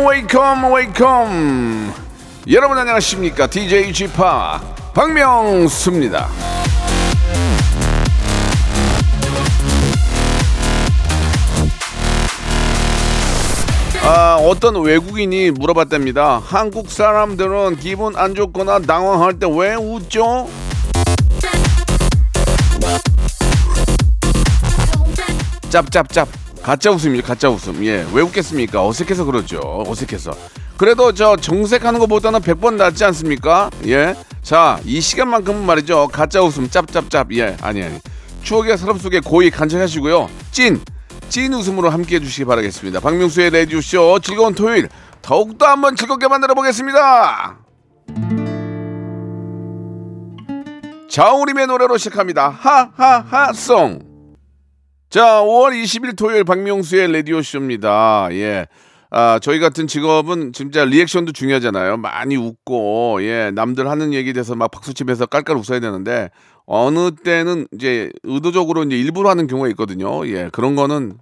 Welcome, welcome. 여러분 안녕하십니까? DJ Chip 박명수입니다. 아, 어떤 외국인이 물어봤답니다. 한국 사람들은 기분 안 좋거나 당황할 때 왜 웃죠? 짭짭짭 가짜 웃음이죠 가짜 웃음. 예 왜 웃겠습니까? 어색해서 그렇죠 어색해서. 그래도 저 정색하는 것보다는 100번 낫지 않습니까? 예 자 이 시간만큼은 말이죠. 가짜 웃음 짭짭짭 예 아니 아니. 추억의 서랍 속에 고이 간직하시고요. 찐 찐 웃음으로 함께 해주시기 바라겠습니다. 박명수의 레디오쇼 즐거운 토요일. 더욱더 한번 즐겁게 만들어 보겠습니다. 자우림의 노래로 시작합니다. 하하하송 자, 5월 20일 토요일 박명수의 라디오쇼입니다. 예. 아, 저희 같은 직업은 진짜 리액션도 중요하잖아요. 많이 웃고, 예, 남들 하는 얘기에 대해서 막 박수치면서 깔깔 웃어야 되는데, 어느 때는 이제 의도적으로 이제 일부러 하는 경우가 있거든요. 예, 그런 거는,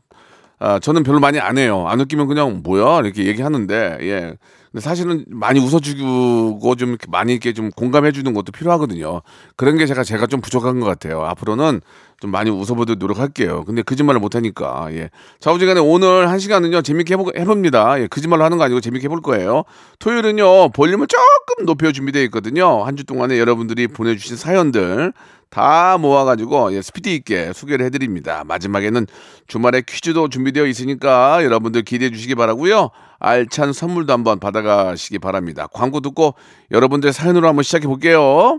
아, 저는 별로 많이 안 해요. 안 웃기면 그냥 뭐야? 이렇게 얘기하는데, 예. 근데 사실은 많이 웃어주고 좀 많이 이렇게 좀 공감해주는 것도 필요하거든요. 그런 게 제가 제가 좀 부족한 것 같아요. 앞으로는 좀 많이 웃어보도록 노력할게요. 근데 거짓말을 못하니까 예. 자우지간에 오늘 한 시간은요 재밌게 해보, 해봅니다. 예, 거짓말로 하는 거 아니고 재밌게 해볼 거예요. 토요일은요 볼륨을 조금 높여 준비되어 있거든요. 한 주 동안에 여러분들이 보내주신 사연들 다 모아가지고 예, 스피드 있게 소개를 해드립니다. 마지막에는 주말에 퀴즈도 준비되어 있으니까 여러분들 기대해 주시기 바라고요. 알찬 선물도 한번 받아가시기 바랍니다. 광고 듣고 여러분들 사연으로 한번 시작해 볼게요.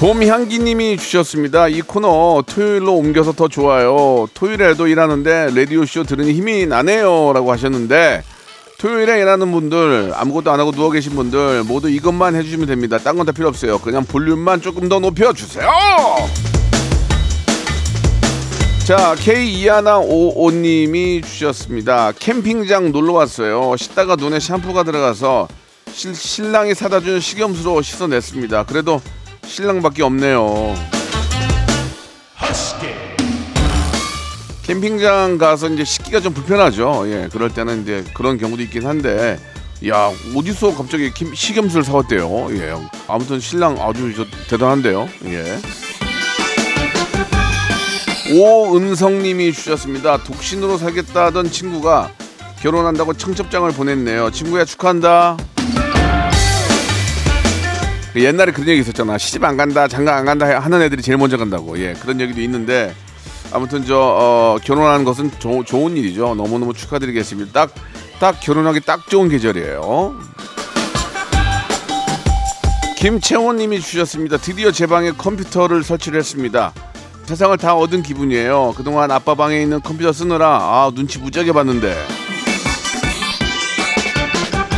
봄향기님이 주셨습니다. 이 코너 토요일로 옮겨서 더 좋아요. 토요일에도 일하는데 라디오 쇼 들으니 힘이 나네요라고 하셨는데 토요일에 일하는 분들 아무것도 안 하고 누워 계신 분들 모두 이것만 해주시면 됩니다. 딴 건 다 필요 없어요. 그냥 볼륨만 조금 더 높여 주세요. 자, K2155님이 주셨습니다. 캠핑장 놀러 왔어요. 씻다가 눈에 샴푸가 들어가서 실, 신랑이 사다 준 식염수로 씻어냈습니다. 그래도 신랑밖에 없네요. 캠핑장 가서 이제 씻기가 좀 불편하죠. 예, 그럴 때는 이제 그런 경우도 있긴 한데, 야 어디서 갑자기 캠- 식염수를 사왔대요. 예, 아무튼 신랑 아주 저 대단한데요. 예. 오은성님이 주셨습니다. 독신으로 살겠다던 친구가 결혼한다고 청첩장을 보냈네요. 친구야 축하한다. 그 옛날에 그런 얘기 있었잖아. 시집 안 간다, 장가 안 간다 하는 애들이 제일 먼저 간다고. 예, 그런 얘기도 있는데 아무튼 저 어, 결혼하는 것은 조- 좋은 일이죠. 너무너무 축하드리겠습니다. 딱, 딱 결혼하기 딱 좋은 계절이에요. 김채원님이 주셨습니다. 드디어 제 방에 컴퓨터를 설치를 했습니다. 세상을 다 얻은 기분이에요. 그동안 아빠 방에 있는 컴퓨터 쓰느라 아 눈치 무지하게 봤는데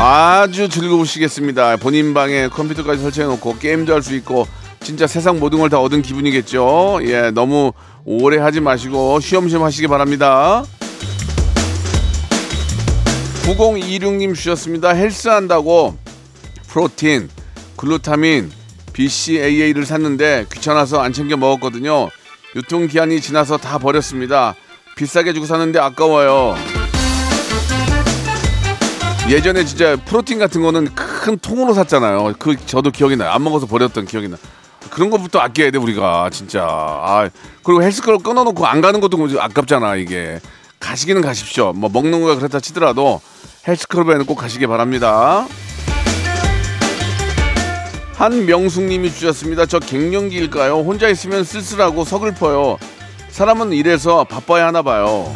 아주 즐거우시겠습니다. 본인 방에 컴퓨터까지 설치해놓고 게임도 할 수 있고 진짜 세상 모든 걸 다 얻은 기분이겠죠. 예, 너무 오래 하지 마시고 쉬엄쉬엄 하시기 바랍니다. 9026님 주셨습니다. 헬스한다고 프로틴, 글루타민, BCAA를 샀는데 귀찮아서 안 챙겨 먹었거든요. 유통기한이 지나서 다 버렸습니다. 비싸게 주고 샀는데 아까워요. 예전에 진짜 프로틴 같은 거는 큰 통으로 샀잖아요. 그 저도 기억이 나요. 안 먹어서 버렸던 기억이 나. 그런 것부터 아껴야 돼 우리가 진짜. 아 그리고 헬스클럽 끊어놓고 안 가는 것도 뭐 아깝잖아 이게. 가시기는 가십시오. 뭐 먹는 거가 그렇다 치더라도 헬스클럽에는 꼭 가시기 바랍니다. 한명숙님이 주셨습니다. 저 갱년기일까요? 혼자 있으면 쓸쓸하고 서글퍼요. 사람은 이래서 바빠야 하나 봐요.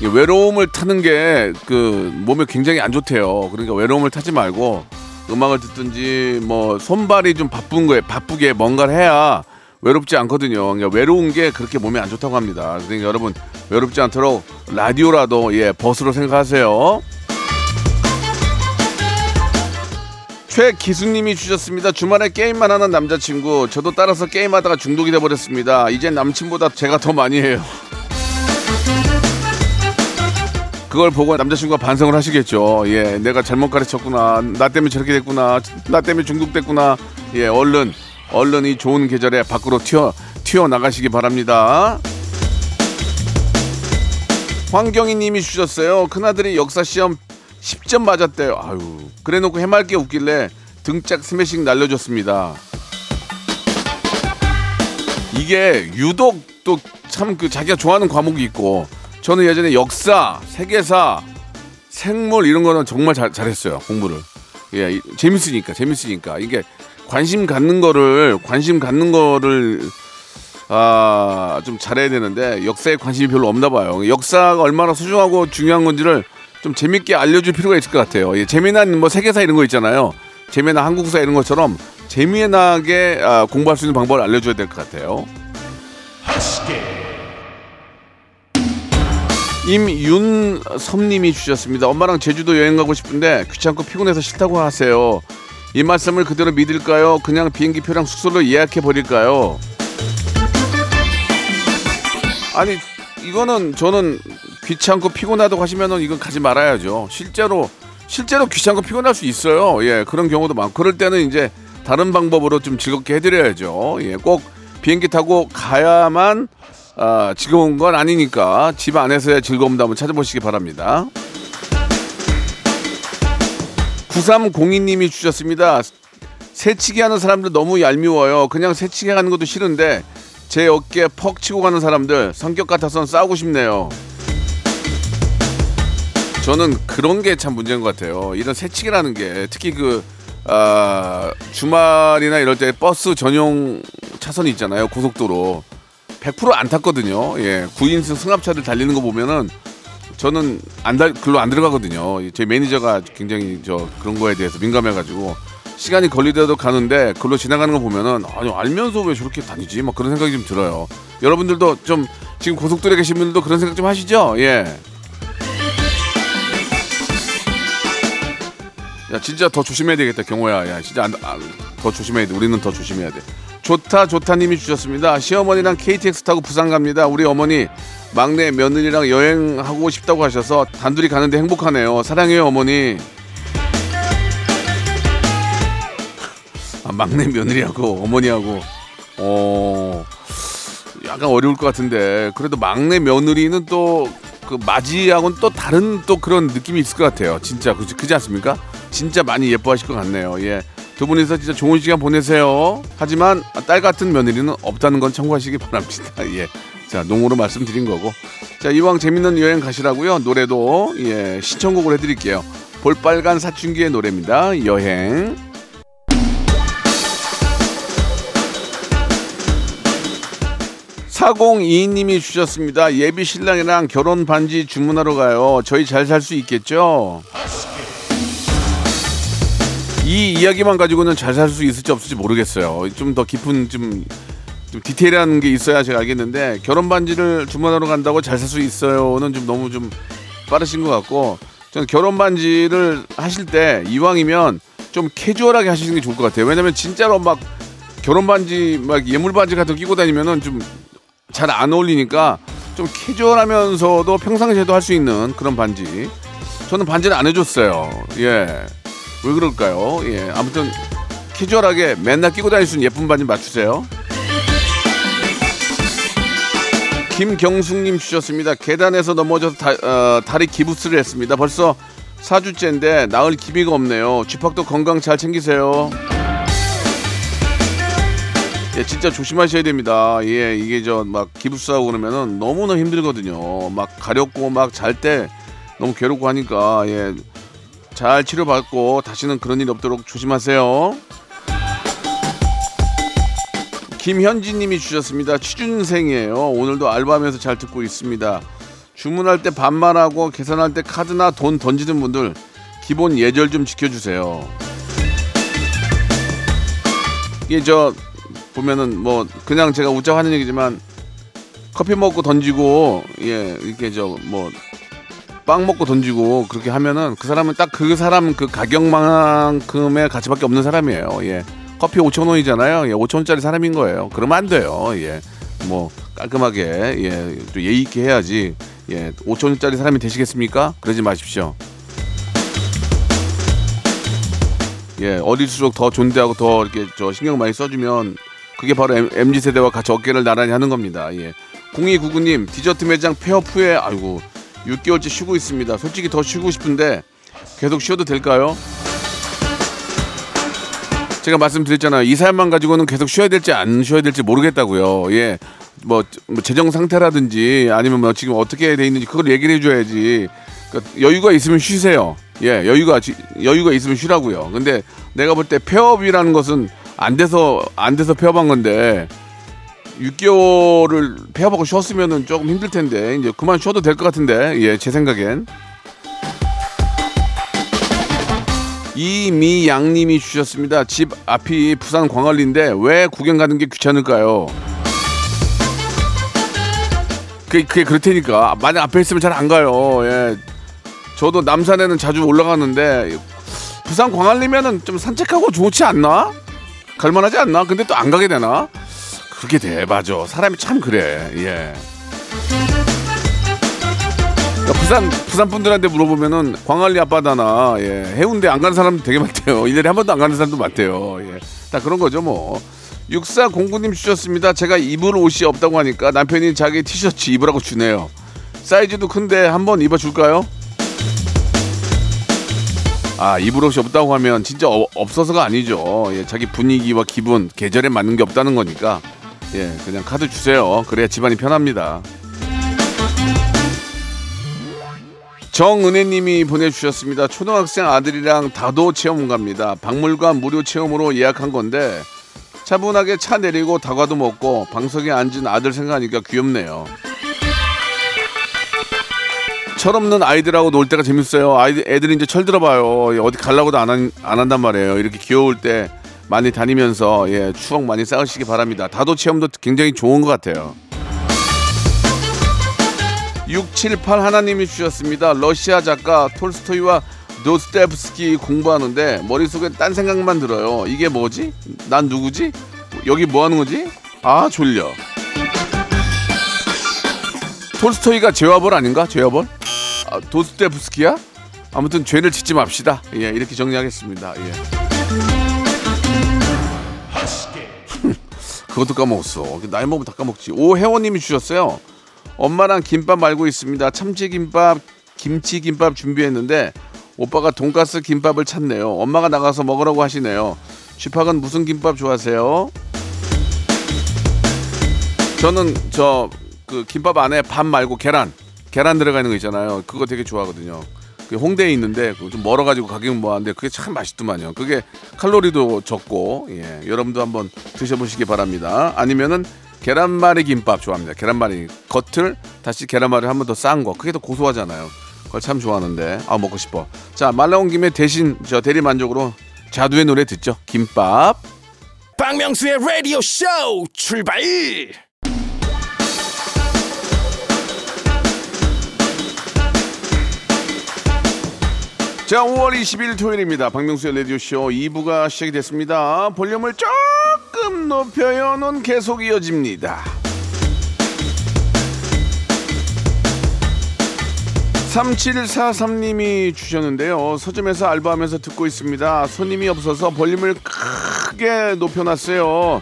이 외로움을 타는 게 그 몸에 굉장히 안 좋대요. 그러니까 외로움을 타지 말고 음악을 듣든지 뭐 손발이 좀 바쁜 거에 바쁘게 뭔가를 해야 외롭지 않거든요. 그러니까 외로운 게 그렇게 몸에 안 좋다고 합니다. 그러니까 여러분 외롭지 않도록 라디오라도 예 버스로 생각하세요. 최기수님이 주셨습니다. 주말에 게임만 하는 남자친구. 저도 따라서 게임하다가 중독이 돼버렸습니다. 이제 남친보다 제가 더 많이 해요. 그걸 보고 남자친구가 반성을 하시겠죠. 예, 내가 잘못 가르쳤구나. 나 때문에 저렇게 됐구나. 나 때문에 중독됐구나. 예, 얼른, 얼른 이 좋은 계절에 밖으로 튀어, 튀어 나가시기 바랍니다. 황경희 님이 주셨어요. 큰아들이 역사 시험 10점 맞았대요. 아유, 그래 놓고 해맑게 웃길래 등짝 스매싱 날려줬습니다. 이게 유독 또 참 그 자기가 좋아하는 과목이 있고 저는 예전에 역사, 세계사, 생물 이런 거는 정말 잘, 잘했어요 공부를. 예, 이- 재밌으니까 재밌으니까 이게 관심 갖는 거를 관심 갖는 거를 아, 좀 잘해야 되는데 역사에 관심이 별로 없나 봐요. 역사가 얼마나 소중하고 중요한 건지를 좀 재밌게 알려줄 필요가 있을 것 같아요. 예, 재미난 뭐 세계사 이런 거 있잖아요. 재미난 한국사 이런 것처럼 재미나게 아, 공부할 수 있는 방법을 알려줘야 될 것 같아요. 임윤섭님이 주셨습니다. 엄마랑 제주도 여행 가고 싶은데 귀찮고 피곤해서 싫다고 하세요. 이 말씀을 그대로 믿을까요? 그냥 비행기 표랑 숙소를 예약해 버릴까요? 아니 이거는 저는 귀찮고 피곤하다고 하시면은 이건 가지 말아야죠. 실제로 실제로 귀찮고 피곤할 수 있어요. 예 그런 경우도 많고 그럴 때는 이제 다른 방법으로 좀 즐겁게 해드려야죠. 예꼭 비행기 타고 가야만 아, 즐거운 건 아니니까 집 안에서의 즐거움도 한번 찾아보시기 바랍니다. 9302님이 주셨습니다. 새치기 하는 사람들 너무 얄미워요. 그냥 새치기 하는 것도 싫은데 제 어깨에 퍽 치고 가는 사람들 성격 같아선 싸우고 싶네요. 저는 그런 게 참 문제인 것 같아요. 이런 새치기라는 게 특히 그 아, 주말이나 이럴 때 버스 전용 차선이 있잖아요. 고속도로 100%안 탔거든요. 예, 9인승 승합차를 달리는 거 보면은 저는 안 달, 글로 안 들어가거든요. 제 매니저가 굉장히 저 그런 거에 대해서 민감해가지고 시간이 걸리더라도 가는데 글로 지나가는 거 보면은 아니 알면서 왜 저렇게 다니지? 막 그런 생각이 좀 들어요. 여러분들도 좀 지금 고속도로에 계신 분들도 그런 생각 좀 하시죠? 예. 야 진짜 더 조심해야 되겠다 경호야. 야 진짜 안, 안, 더 조심해야 돼. 우리는 더 조심해야 돼. 좋다 좋다님이 주셨습니다. 시어머니랑 KTX 타고 부산 갑니다. 우리 어머니 막내 며느리랑 여행하고 싶다고 하셔서 단둘이 가는데 행복하네요. 사랑해요 어머니. 아, 막내 며느리하고 어머니하고 어 약간 어려울 것 같은데 그래도 막내 며느리는 또 그 맞이하고는 또 다른 또 그런 느낌이 있을 것 같아요. 진짜 그지 그지 않습니까? 진짜 많이 예뻐하실 것 같네요. 예. 두 분이서 진짜 좋은 시간 보내세요. 하지만 딸 같은 며느리는 없다는 건 참고하시기 바랍니다. 예. 자, 농으로 말씀드린 거고. 자, 이왕 재밌는 여행 가시라고요. 노래도 예, 신청곡을 해 드릴게요. 볼빨간 사춘기의 노래입니다. 여행. 4022님이 주셨습니다. 예비 신랑이랑 결혼 반지 주문하러 가요. 저희 잘 살 수 있겠죠? 이 이야기만 가지고는 잘 살 수 있을지 없을지 모르겠어요. 좀 더 깊은 좀, 좀 디테일한 게 있어야 제가 알겠는데 결혼 반지를 주문하러 간다고 잘 살 수 있어요는 좀 너무 좀 빠르신 것 같고 저는 결혼 반지를 하실 때 이왕이면 좀 캐주얼하게 하시는 게 좋을 것 같아요. 왜냐면 진짜로 막 결혼 반지 막 예물 반지 같은 거 끼고 다니면은 좀 잘 안 어울리니까 좀 캐주얼하면서도 평상시에도 할 수 있는 그런 반지. 저는 반지를 안 해줬어요. 예. 왜 그럴까요? 예. 아무튼 캐주얼하게 맨날 끼고 다닐 수 있는 예쁜 반지 맞추세요. 김경숙님 주셨습니다. 계단에서 넘어져서 다, 어, 다리 기부스를 했습니다. 벌써 4주째인데 나을 기미가 없네요. 쥐팍도 건강 잘 챙기세요. 예, 진짜 조심하셔야 됩니다. 예, 이게 저 막 기부스하고 그러면은 너무나 힘들거든요. 막 가렵고 막 잘 때 너무 괴롭고 하니까 예, 잘 치료받고 다시는 그런 일 없도록 조심하세요. 김현진 님이 주셨습니다. 취준생이에요. 오늘도 알바하면서 잘 듣고 있습니다. 주문할 때 반말하고 계산할 때 카드나 돈 던지는 분들 기본 예절 좀 지켜주세요. 이게 저 보면은 뭐 그냥 제가 웃자고 하는 얘기지만 커피 먹고 던지고 예 이렇게 저 뭐 빵 먹고 던지고 그렇게 하면은 그 사람은 딱 그 사람 그 가격만큼의 가치밖에 없는 사람이에요. 예. 커피 5천 원이잖아요. 예, 5천 원짜리 사람인 거예요. 그러면 안 돼요. 예. 뭐 깔끔하게 예, 또 예의 있게 해야지. 예, 5천 원짜리 사람이 되시겠습니까? 그러지 마십시오. 예, 어릴수록 더 존대하고 더 이렇게 저 신경 많이 써주면 그게 바로 MZ 세대와 같이 어깨를 나란히 하는 겁니다. 예. 0299님 디저트 매장 폐업 후에 아이고 6개월째 쉬고 있습니다. 솔직히 더 쉬고 싶은데 계속 쉬어도 될까요? 제가 말씀드렸잖아요. 이 사연만 가지고는 계속 쉬어야 될지 안 쉬어야 될지 모르겠다고요. 예. 뭐, 뭐 재정 상태라든지 아니면 뭐 지금 어떻게 돼 있는지 그걸 얘기를 해줘야지. 그러니까 여유가 있으면 쉬세요. 예, 여유가 지- 여유가 있으면 쉬라고요. 근데 내가 볼 때 폐업이라는 것은 안 돼서 안 돼서 폐업한 건데 6개월을 폐업하고 쉬었으면은 조금 힘들 텐데 이제 그만 쉬어도 될 것 같은데 예, 제 생각엔 이미양님이 주셨습니다. 집 앞이 부산 광안리인데 왜 구경 가는 게 귀찮을까요? 그게, 그게 그렇다니까 만약 앞에 있으면 잘 안 가요. 예. 저도 남산에는 자주 올라가는데 부산 광안리면은 좀 산책하고 좋지 않나? 갈만하지 않나? 근데 또 안 가게 되나? 그렇게 돼, 맞아. 사람이 참 그래. 예. 그러니까 부산 부산 분들한테 물어보면은 광안리 앞바다나 예, 해운대 안 가는 사람 되게 많대요. 1년에 한 번도 안 가는 사람도 많대요. 예. 다 그런 거죠, 뭐. 6409님 주셨습니다. 제가 입을 옷이 없다고 하니까 남편이 자기 티셔츠 입으라고 주네요. 사이즈도 큰데 한번 입어 줄까요? 아, 입을 옷이 없다고 하면 진짜 어- 없어서가 아니죠. 예, 자기 분위기와 기분, 계절에 맞는 게 없다는 거니까. 예, 그냥 카드 주세요. 그래야 집안이 편합니다. 정은혜님이 보내주셨습니다. 초등학생 아들이랑 다도 체험 갑니다. 박물관 무료 체험으로 예약한 건데 차분하게 차 내리고 다과도 먹고 방석에 앉은 아들 생각하니까 귀엽네요. 철없는 아이들하고 놀 때가 재밌어요. 아이들 애들이 이제 철 들어봐요. 어디 가려고도 안, 한, 안 한단 말이에요. 이렇게 귀여울 때 많이 다니면서 예, 추억 많이 쌓으시기 바랍니다. 다도 체험도 굉장히 좋은 것 같아요. 678 하나님이 주셨습니다. 러시아 작가 톨스토이와 도스테프스키 공부하는데 머릿속에 딴 생각만 들어요. 이게 뭐지? 난 누구지? 여기 뭐 하는 거지? 아 졸려. 톨스토이가 죄와벌 아닌가? 죄와벌? 아, 도스테프스키야? 아무튼 죄를 짓지 맙시다. 예, 이렇게 정리하겠습니다. 예. 그것도 까먹었어. 나이 먹으면 다 까먹지. 오혜원님이 주셨어요. 엄마랑 김밥 말고 있습니다. 참치김밥, 김치김밥 준비했는데 오빠가 돈가스 김밥을 찾네요. 엄마가 나가서 먹으라고 하시네요. 쥐팍은 무슨 김밥 좋아하세요? 저는 저 그 김밥 안에 밥 말고 계란, 계란 들어가 있는 거 있잖아요. 그거 되게 좋아하거든요. 그 홍대에 있는데 좀 멀어가지고 가격 뭐한데 그게 참 맛있더만요. 그게 칼로리도 적고 예, 여러분도 한번 드셔보시기 바랍니다. 아니면은 계란말이 김밥 좋아합니다. 계란말이 겉을 다시 계란말이 한 번 더 싼 거. 그게 더 고소하잖아요. 그걸 참 좋아하는데 아 먹고 싶어. 자 말 나온 김에 대신 저 대리 만족으로 자두의 노래 듣죠. 김밥. 박명수의 라디오 쇼 출발 자 5월 20일 토요일입니다. 박명수의 라디오쇼 2부가 시작이 됐습니다. 볼륨을 조금 높여요 는 계속 이어집니다. 3743님이 주셨는데요. 서점에서 알바하면서 듣고 있습니다. 손님이 없어서 볼륨을 크게 높여놨어요.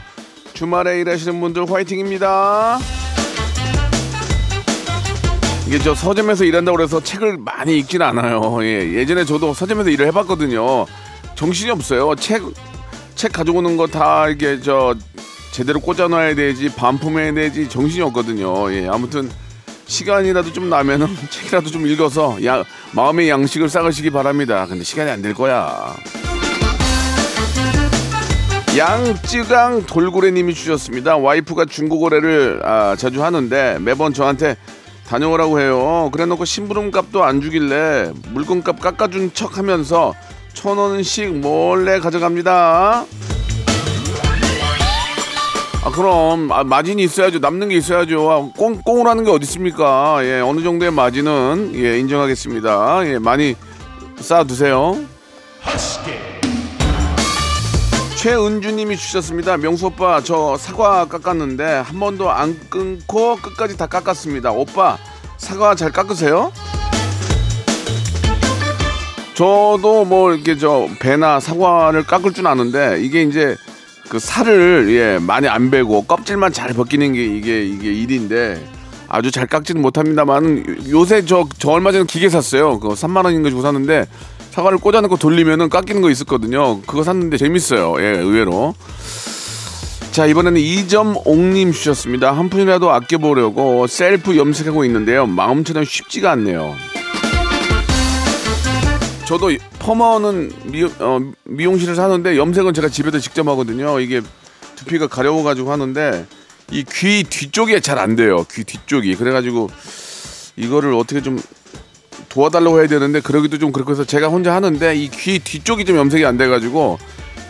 주말에 일하시는 분들 화이팅입니다. 이게 저 서점에서 일한다고 그래서 책을 많이 읽진 않아요. 예, 예전에 저도 서점에서 일을 해봤거든요. 정신이 없어요. 책, 책 가지고 오는 거 다 이게 저 제대로 꽂아놔야 되지, 반품해야 되지, 정신이 없거든요. 예, 아무튼 시간이라도 좀 나면은 책이라도 좀 읽어서 야, 마음의 양식을 쌓으시기 바랍니다. 근데 시간이 안 될 거야. 양쯔강 돌고래님이 주셨습니다. 와이프가 중고거래를 아, 자주 하는데 매번 저한테 다녀오라고 해요. 그래 놓고 심부름 값도 안 주길래 물건값 깎아준 척 하면서 천 원씩 몰래 가져갑니다. 아 그럼 아, 마진이 있어야죠. 남는 게 있어야죠. 아, 꽁 꽁을 하는 게 어디 있습니까? 예 어느 정도의 마진은 예 인정하겠습니다. 예 많이 쌓아 두세요. 최은주님이 주셨습니다. 명수 오빠 저 사과 깎았는데 한 번도 안 끊고 끝까지 다 깎았습니다. 오빠 사과 잘 깎으세요? 저도 뭐 이렇게 저 배나 사과를 깎을 줄 아는데 이게 이제 그 살을 예 많이 안 베고 껍질만 잘 벗기는 게 이게 이게 일인데 아주 잘 깎지는 못합니다만 요새 저 저 얼마 전에 기계 샀어요. 그거 3만 원인가 주고 샀는데 사과를 꽂아놓고 돌리면은 깎이는 거 있었거든요. 그거 샀는데 재밌어요. 예, 의외로. 자, 이번에는 2.옥님 주셨습니다. 한 푼이라도 아껴보려고 셀프 염색하고 있는데요. 마음처럼 쉽지가 않네요. 저도 퍼머는 미, 어, 미용실을 사는데 염색은 제가 집에서 직접 하거든요. 이게 두피가 가려워가지고 하는데 이 귀 뒤쪽이 잘 안 돼요. 귀 뒤쪽이. 그래가지고 이거를 어떻게 좀 도와달라고 해야 되는데 그러기도 좀 그렇고 해서 제가 혼자 하는데 이 귀 뒤쪽이 좀 염색이 안 돼가지고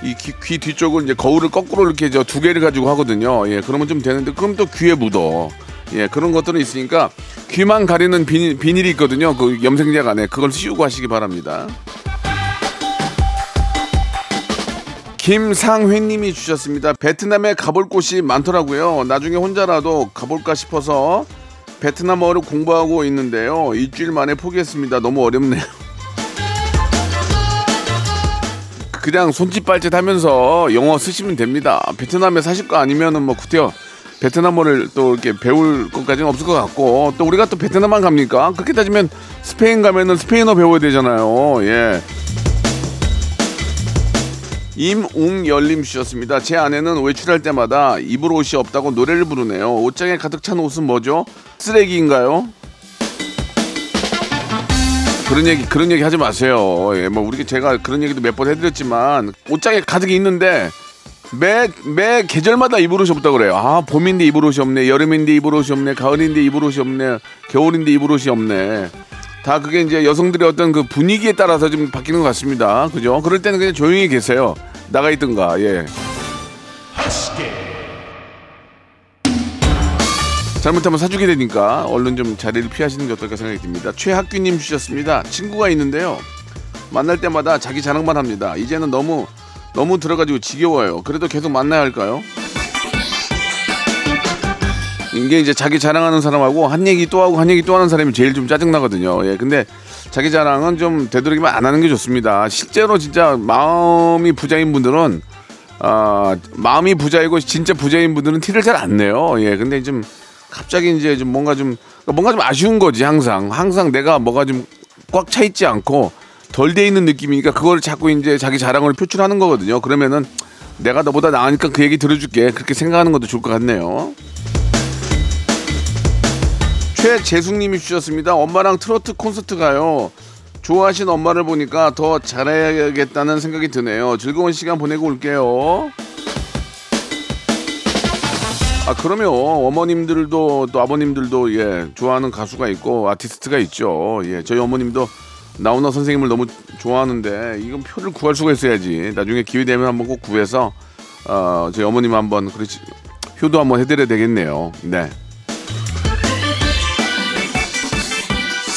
이귀 뒤쪽을 이제 거울을 거꾸로 이렇게 저 두 개를 가지고 하거든요. 예, 그러면 좀 되는데 그럼 또 귀에 묻어. 예, 그런 것들은 있으니까 귀만 가리는 비닐, 비닐이 있거든요. 그 염색약 안에 그걸 씌우고 하시기 바랍니다. 김상회님이 주셨습니다. 베트남에 가볼 곳이 많더라고요. 나중에 혼자라도 가볼까 싶어서 베트남어를 공부하고 있는데요. 일주일 만에 포기했습니다. 너무 어렵네요. 그냥 손짓 발짓 하면서 영어 쓰시면 됩니다. 베트남에 사실 거 아니면은 뭐 구태여 베트남어를 또 이렇게 배울 것까지는 없을 것 같고 또 우리가 또 베트남만 갑니까? 그렇게 따지면 스페인 가면은 스페인어 배워야 되잖아요. 예. 임웅열님 주셨습니다. 제 아내는 외출할 때마다 입을 옷이 없다고 노래를 부르네요. 옷장에 가득 찬 옷은 뭐죠? 쓰레기인가요? 그런 얘기 그런 얘기 하지 마세요. 예, 뭐 우리 제가 그런 얘기도 몇 번 해드렸지만 옷장에 가득 있는데 매, 매 계절마다 입을 옷이 없다 그래요. 아, 봄인데 입을 옷이 없네. 여름인데 입을 옷이 없네. 가을인데 입을 옷이 없네. 겨울인데 입을 옷이 없네. 다 그게 이제 여성들의 어떤 그 분위기에 따라서 좀 바뀌는 것 같습니다. 그죠? 그럴 때는 그냥 조용히 계세요. 나가 있든가, 예. 잘못하면 사주게 되니까 얼른 좀 자리를 피하시는 게 어떨까 생각이 듭니다. 최학규님 주셨습니다. 친구가 있는데요. 만날 때마다 자기 자랑만 합니다. 이제는 너무 너무 들어가지고 지겨워요. 그래도 계속 만나야 할까요? 이게 이제 자기 자랑하는 사람하고 한 얘기 또 하고 한 얘기 또 하는 사람이 제일 좀 짜증 나거든요. 예, 근데 자기 자랑은 좀 되도록이면 안 하는 게 좋습니다. 실제로 진짜 마음이 부자인 분들은 아 마음이 부자이고 진짜 부자인 분들은 티를 잘 안 내요. 예, 근데 좀 갑자기 이제 좀 뭔가 좀 뭔가 좀 아쉬운 거지 항상 항상 내가 뭐가 좀 꽉 차 있지 않고 덜 돼 있는 느낌이니까 그걸 자꾸 이제 자기 자랑을 표출하는 거거든요. 그러면은 내가 너보다 나으니까 그 얘기 들어줄게 그렇게 생각하는 것도 좋을 것 같네요. 최재숙님이 주셨습니다. 엄마랑 트로트 콘서트 가요. 좋아하신 엄마를 보니까 더 잘해야겠다는 생각이 드네요. 즐거운 시간 보내고 올게요. 아 그러면 어머님들도 또 아버님들도 예 좋아하는 가수가 있고 아티스트가 있죠. 예 저희 어머님도 나훈아 선생님을 너무 좋아하는데 이건 표를 구할 수가 있어야지. 나중에 기회 되면 한번 꼭 구해서 어 저희 어머님 한번 그렇지 효도 한번 해드려야 되겠네요. 네.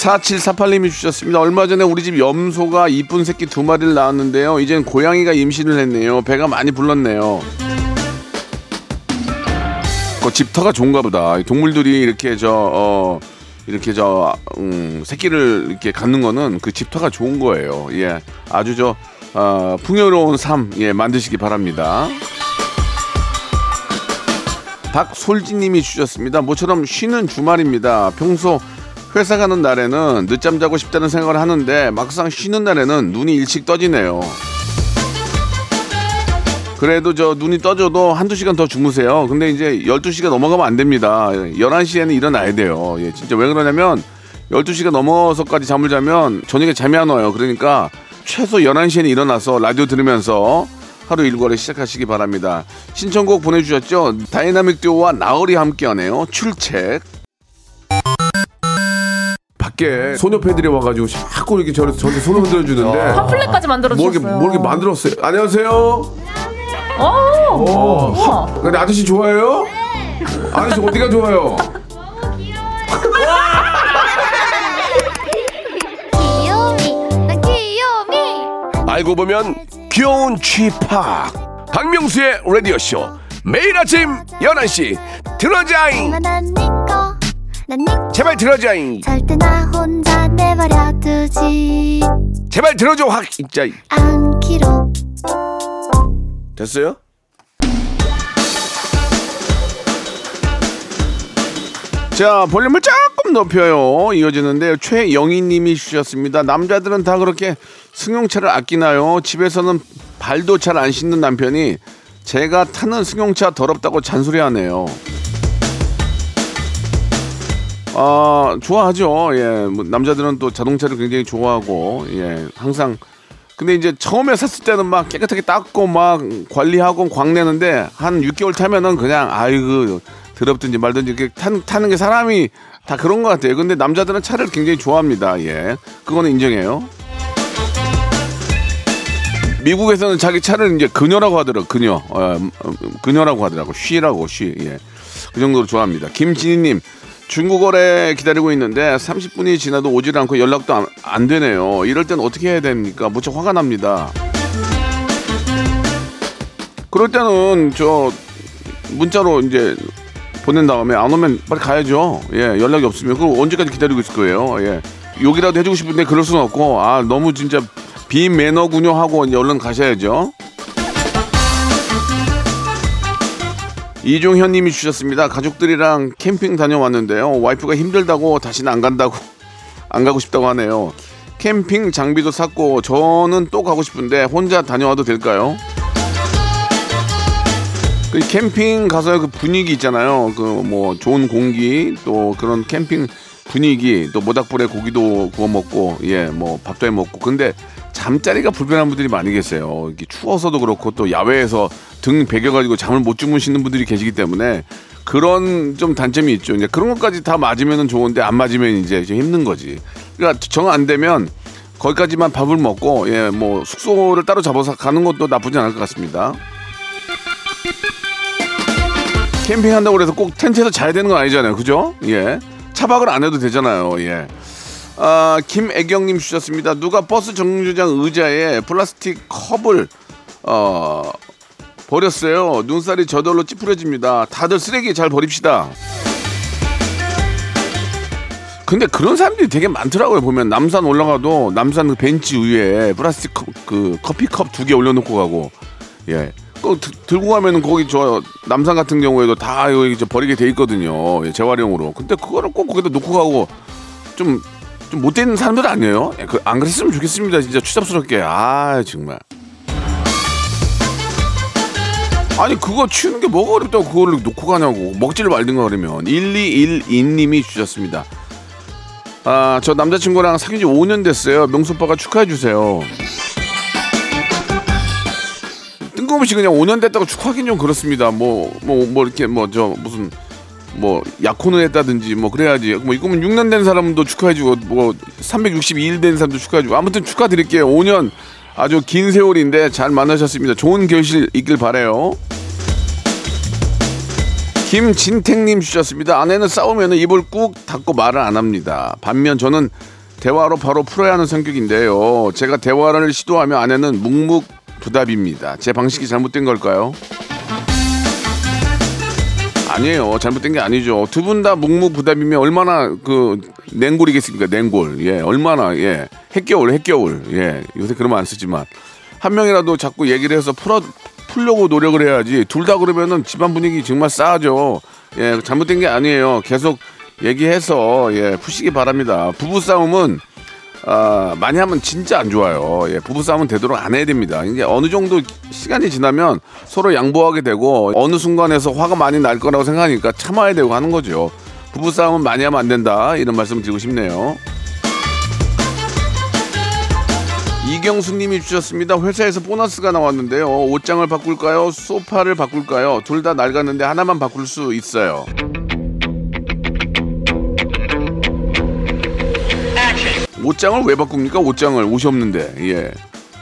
4748님이 주셨습니다. 얼마 전에 우리 집 염소가 이쁜 새끼 두 마리를 낳았는데요. 이젠 고양이가 임신을 했네요. 배가 많이 불렀네요. 그 집터가 좋은가 보다. 동물들이 이렇게 저, 어, 이렇게 저, 음, 새끼를 이렇게 갖는 거는 그 집터가 좋은 거예요. 예. 아주 저, 어, 풍요로운 삶, 예, 만드시기 바랍니다. 박솔지님이 주셨습니다. 모처럼 쉬는 주말입니다. 평소 회사 가는 날에는 늦잠 자고 싶다는 생각을 하는데 막상 쉬는 날에는 눈이 일찍 떠지네요. 그래도 저 눈이 떠져도 한두 시간 더 주무세요. 근데 이제 12시가 넘어가면 안 됩니다. 11시에는 일어나야 돼요. 예, 진짜 왜 그러냐면 12시가 넘어서까지 잠을 자면 저녁에 잠이 안 와요. 그러니까 최소 11시에는 일어나서 라디오 들으면서 하루 일과를 시작하시기 바랍니다. 신청곡 보내주셨죠? 다이나믹 듀오와 나얼이 함께하네요. 출첵. 밖에 소녀 팬들이 와가지고 자꾸 이렇게 저를 저한테 손을 흔들어 주는데 팜플렛까지 만들어 뭐 이렇게 주셨어요. 뭐 이렇게 만들었어요. 안녕하세요. 오, 어, 우와. 근데 아저씨 좋아해요? 아저씨 어디가 좋아요? 귀요미 난 귀요미 알고 보면 귀여운 쥐팍 박명수의 라디오쇼 매일 아침 11시 들어자잉 제발 들어자잉 절대 나 혼자 내버려 두지 제발 들어줘 확 진짜 않기로 됐어요? 자, 볼륨을 조금 높여요. 이어지는데요. 최영희 님이 주셨습니다. 남자들은 다 그렇게 승용차를 아끼나요? 집에서는 발도 잘 안 씻는 남편이 제가 타는 승용차 더럽다고 잔소리하네요. 아, 좋아하죠. 예. 뭐 남자들은 또 자동차를 굉장히 좋아하고, 예. 항상. 근데 이제 처음에 샀을 때는 막 깨끗하게 닦고 막 관리하고 광내는데 한 6개월 타면은 그냥 아이고 더럽든지 말든지 이렇게 타는, 타는 게 사람이 다 그런 것 같아요. 근데 남자들은 차를 굉장히 좋아합니다. 예. 그거는 인정해요. 미국에서는 자기 차를 이제 그녀라고 하더라고 그녀 어, 음, 음, 그녀라고 하더라고 쉬라고 쉬 예. 그 정도로 좋아합니다 김진희님 중국어래 기다리고 있는데 30분이 지나도 오질 않고 연락도 안, 안 되네요. 이럴 땐 어떻게 해야 됩니까? 무척 화가 납니다. 그럴 때는 저 문자로 이제 보낸 다음에 안 오면 빨리 가야죠. 예 연락이 없으면. 그럼 언제까지 기다리고 있을 거예요? 예. 욕이라도 해주고 싶은데 그럴 수는 없고. 아 너무 진짜 비매너군요 하고 얼른 가셔야죠. 이종현 님이 주셨습니다. 가족들이랑 캠핑 다녀왔는데요. 와이프가 힘들다고 다시는 안 간다고 안 가고 싶다고 하네요. 캠핑 장비도 샀고 저는 또 가고 싶은데 혼자 다녀와도 될까요? 그 캠핑 가서 그 분위기 있잖아요. 그 뭐 좋은 공기 또 그런 캠핑 분위기 또 모닥불에 고기도 구워 먹고 예 뭐 밥도 해 먹고 근데 잠자리가 불편한 분들이 많이 계세요. 이게 추워서도 그렇고 또 야외에서 등 베겨가지고 잠을 못 주무시는 분들이 계시기 때문에 그런 좀 단점이 있죠. 이제 그런 것까지 다 맞으면은 좋은데 안 맞으면 이제 좀 힘든 거지. 그러니까 정 안 되면 거기까지만 밥을 먹고 예 뭐 숙소를 따로 잡아서 가는 것도 나쁘지 않을 것 같습니다. 캠핑한다고 그래서 꼭 텐트에서 자야 되는 건 아니잖아요. 그죠? 예. 차박을 안 해도 되잖아요. 예. 아, 김애경님 주셨습니다. 누가 버스 정류장 의자에 플라스틱 컵을 어, 버렸어요. 눈살이 저절로 찌푸려집니다. 다들 쓰레기 잘 버립시다. 근데 그런 사람들이 되게 많더라고요. 보면 남산 올라가도 남산 그 벤치 위에 플라스틱 컵, 그 커피컵 두 개 올려놓고 가고 예. 그 드- 들고 가면은 거기 저 남산 같은 경우에도 다 여기 버리게 돼 있거든요. 예, 재활용으로. 근데 그거를 꼭 거기다 놓고 가고 좀 좀 못된 사람들 아니에요? 예, 그안 그랬으면 좋겠습니다. 진짜 추잡스럽게. 아 정말. 아니 그거 치우는 게 뭐가 어렵다고 그거를 놓고 가냐고 먹지를 말든가 그러면 1212님이 주셨습니다. 아 저 남자친구랑 사귄 지 5년 됐어요. 명수 오빠가 축하해 주세요. 뜬금없이 그냥 5년 됐다고 축하하긴 좀 그렇습니다. 뭐 뭐뭐 이렇게 뭐 저 무슨 뭐 약혼을 했다든지 뭐 그래야지. 뭐 이거면 6년 된 사람도 축하해주고 뭐 362일 된 사람도 축하해주고 아무튼 축하드릴게요. 5년 아주 긴 세월인데 잘 만나셨습니다. 좋은 결실 있길 바래요. 김진택님 주셨습니다. 아내는 싸우면 입을 꾹 닫고 말을 안 합니다. 반면 저는 대화로 바로 풀어야 하는 성격인데요. 제가 대화를 시도하면 아내는 묵묵부답입니다. 제 방식이 잘못된 걸까요? 아니에요. 잘못된 게 아니죠. 두 분 다 묵묵부답이면 얼마나 그 냉골이겠습니까? 냉골. 예, 얼마나 예, 핵겨울, 핵겨울. 예, 요새 그러면 안 쓰지만 한 명이라도 자꾸 얘기를 해서 풀어 풀려고 노력을 해야지. 둘 다 그러면은 집안 분위기 정말 싸하죠. 예, 잘못된 게 아니에요. 계속 얘기해서 예, 푸시기 바랍니다. 부부 싸움은 아, 많이 하면 진짜 안 좋아요. 예, 부부싸움은 되도록 안 해야 됩니다. 이게 어느 정도 시간이 지나면 서로 양보하게 되고 어느 순간에서 화가 많이 날 거라고 생각하니까 참아야 되고 하는 거죠. 부부싸움은 많이 하면 안 된다. 이런 말씀 드리고 싶네요. 이경수 님이 주셨습니다. 회사에서 보너스가 나왔는데요. 옷장을 바꿀까요? 소파를 바꿀까요? 둘 다 낡았는데 하나만 바꿀 수 있어요. 옷장을 왜 바꿉니까? 옷장을 옷이 없는데 예.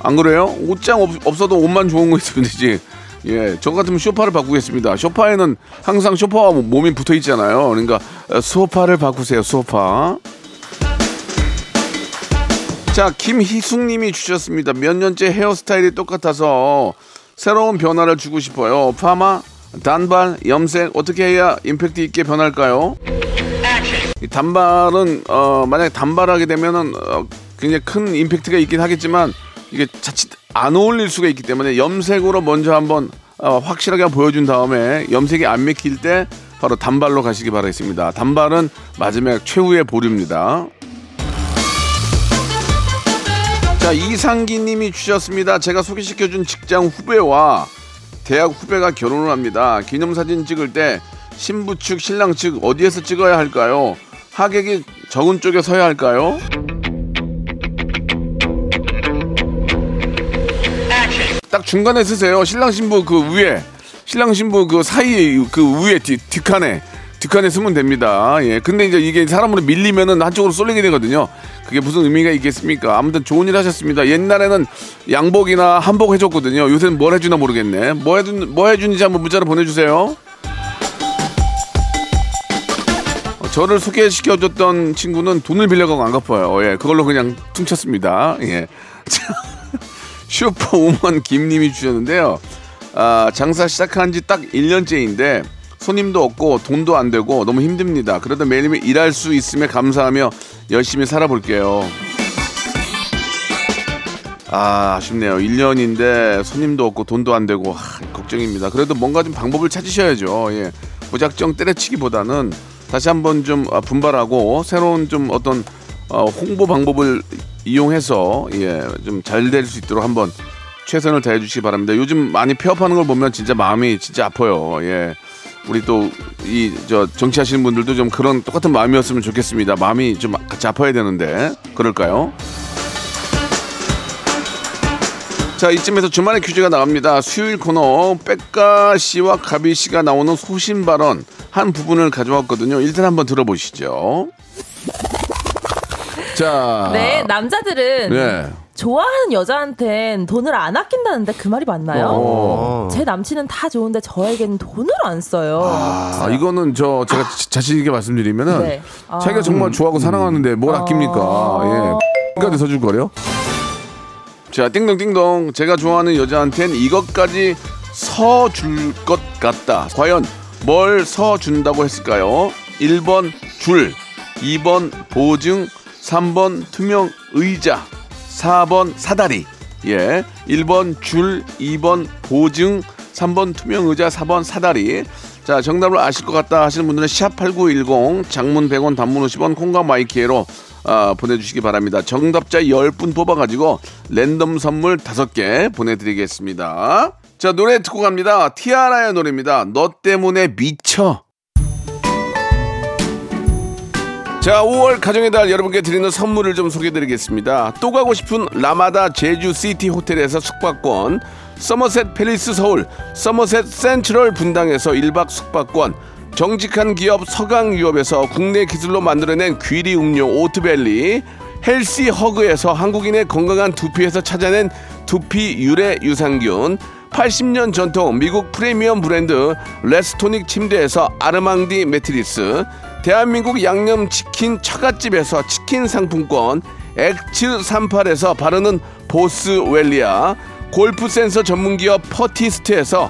안 그래요? 옷장 없, 없어도 옷만 좋은 거 있으면 되지. 예, 저 같으면 소파를 바꾸겠습니다. 소파에는 항상 소파와 몸이 붙어 있잖아요. 그러니까 어, 소파를 바꾸세요. 소파. 자, 김희숙님이 주셨습니다. 몇 년째 헤어스타일이 똑같아서 새로운 변화를 주고 싶어요. 파마, 단발, 염색 어떻게 해야 임팩트 있게 변할까요? 이 단발은 어, 만약에 단발하게 되면은 어, 굉장히 큰 임팩트가 있긴 하겠지만 이게 자칫 안 어울릴 수가 있기 때문에 염색으로 먼저 한번 어, 확실하게 보여준 다음에 염색이 안 맥힐 때 바로 단발로 가시기 바라겠습니다. 단발은 마지막 최후의 보류입니다. 자 이상기 님이 주셨습니다. 제가 소개시켜준 직장 후배와 대학 후배가 결혼을 합니다. 기념사진 찍을 때 신부 측 신랑 측 어디에서 찍어야 할까요? 하객이 적은 쪽에 서야 할까요? 딱 중간에 쓰세요. 신랑 신부 그 위에 신랑 신부 그 사이에 그 위에 뒤, 뒷칸에 뒷칸에 쓰면 됩니다. 예. 근데 이제 이게 사람으로 밀리면은 한쪽으로 쏠리게 되거든요. 그게 무슨 의미가 있겠습니까? 아무튼 좋은 일 하셨습니다. 옛날에는 양복이나 한복 해줬거든요. 요새는 뭘 해주나 모르겠네. 뭐 해준 뭐 해주는지 한번 문자로 보내주세요. 저를 소개시켜줬던 친구는 돈을 빌려가고 안 갚아요. 예, 그걸로 그냥 퉁쳤습니다. 예. 자, 슈퍼우먼 김님이 주셨는데요. 아, 장사 시작한 지 딱 1년째인데 손님도 없고 돈도 안 되고 너무 힘듭니다. 그래도 매일매일 일할 수 있음에 감사하며 열심히 살아볼게요. 아, 아쉽네요. 1년인데 손님도 없고 돈도 안 되고 하, 걱정입니다. 그래도 뭔가 좀 방법을 찾으셔야죠. 예. 무작정 때려치기보다는 다시 한번 좀 아, 분발하고 새로운 좀 어떤 어, 홍보 방법을 이용해서 예, 좀 잘 될 수 있도록 한번 최선을 다해 주시기 바랍니다. 요즘 많이 폐업하는 걸 보면 진짜 마음이 진짜 아파요. 예. 우리 또 이 저 정치하시는 분들도 좀 그런 똑같은 마음이었으면 좋겠습니다. 마음이 좀 같이 아파야 되는데 그럴까요? 자 이쯤에서 주말의 퀴즈가 나갑니다. 수요일 코너 백가 씨와 가비 씨가 나오는 소신 발언 한 부분을 가져왔거든요. 일단 한번 들어보시죠. 자, 네, 남자들은 네. 좋아하는 여자한텐 돈을 안 아낀다는데 그 말이 맞나요? 어. 제 남친은 다 좋은데 저에게는 돈을 안 써요. 아, 이거는 저 제가 자- 자신 있게 말씀드리면은 네. 아. 자기가 정말 좋아하고 사랑하는데 뭘 아낍니까? 예. 까지 서줄 거래요? 자, 띵동띵동. 제가 좋아하는 여자한텐 이것까지 서 줄 것 같다. 과연 뭘 서 준다고 했을까요? 1번 줄, 2번 보증, 3번 투명 의자, 4번 사다리. 예. 1번 줄, 2번 보증, 3번 투명 의자, 4번 사다리. 자, 정답을 아실 것 같다 하시는 분들은 샵8910 장문 100원 단문 50원 콩과 마이키에로 아, 보내주시기 바랍니다. 정답자 10분 뽑아가지고 랜덤 선물 5개 보내드리겠습니다. 자, 노래 듣고 갑니다. 티아라의 노래입니다. 너 때문에 미쳐. 자, 5월 가정의 달 여러분께 드리는 선물을 좀 소개드리겠습니다. 또 가고 싶은 라마다 제주 시티 호텔에서 숙박권, 서머셋 팰리스 서울, 서머셋 센트럴 분당에서 1박 숙박권, 정직한 기업 서강유업에서 국내 기술로 만들어낸 귀리 음료 오트밸리, 헬시 허그에서 한국인의 건강한 두피에서 찾아낸 두피 유래 유산균, 80년 전통 미국 프리미엄 브랜드 레스토닉 침대에서 아르망디 매트리스, 대한민국 양념치킨 처갓집에서 치킨 상품권, 엑츠 38에서 바르는 보스웰리아, 골프 센서 전문기업 퍼티스트에서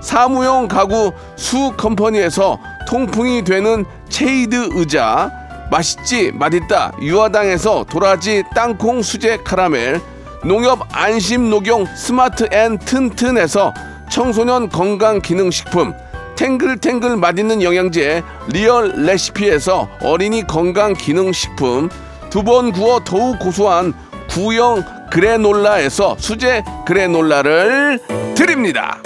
사무용 가구 수 컴퍼니에서 통풍이 되는 체이드 의자, 맛있지 맛있다 유화당에서 도라지 땅콩 수제 카라멜, 농협 안심 녹용 스마트 앤 튼튼에서 청소년 건강 기능 식품, 탱글탱글 맛있는 영양제 리얼 레시피에서 어린이 건강 기능 식품 두 번 구워 더욱 고소한 구형 그래놀라에서 수제 그래놀라를 드립니다.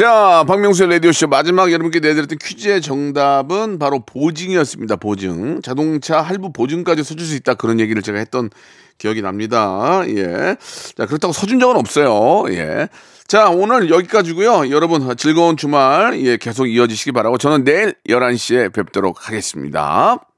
자, 박명수의 라디오쇼 마지막 여러분께 내드렸던 퀴즈의 정답은 바로 보증이었습니다. 보증. 자동차 할부 보증까지 서줄 수 있다. 그런 얘기를 제가 했던 기억이 납니다. 예. 자, 그렇다고 서준 적은 없어요. 예. 자, 오늘 여기까지고요 여러분 즐거운 주말, 예, 계속 이어지시기 바라고 저는 내일 11시에 뵙도록 하겠습니다.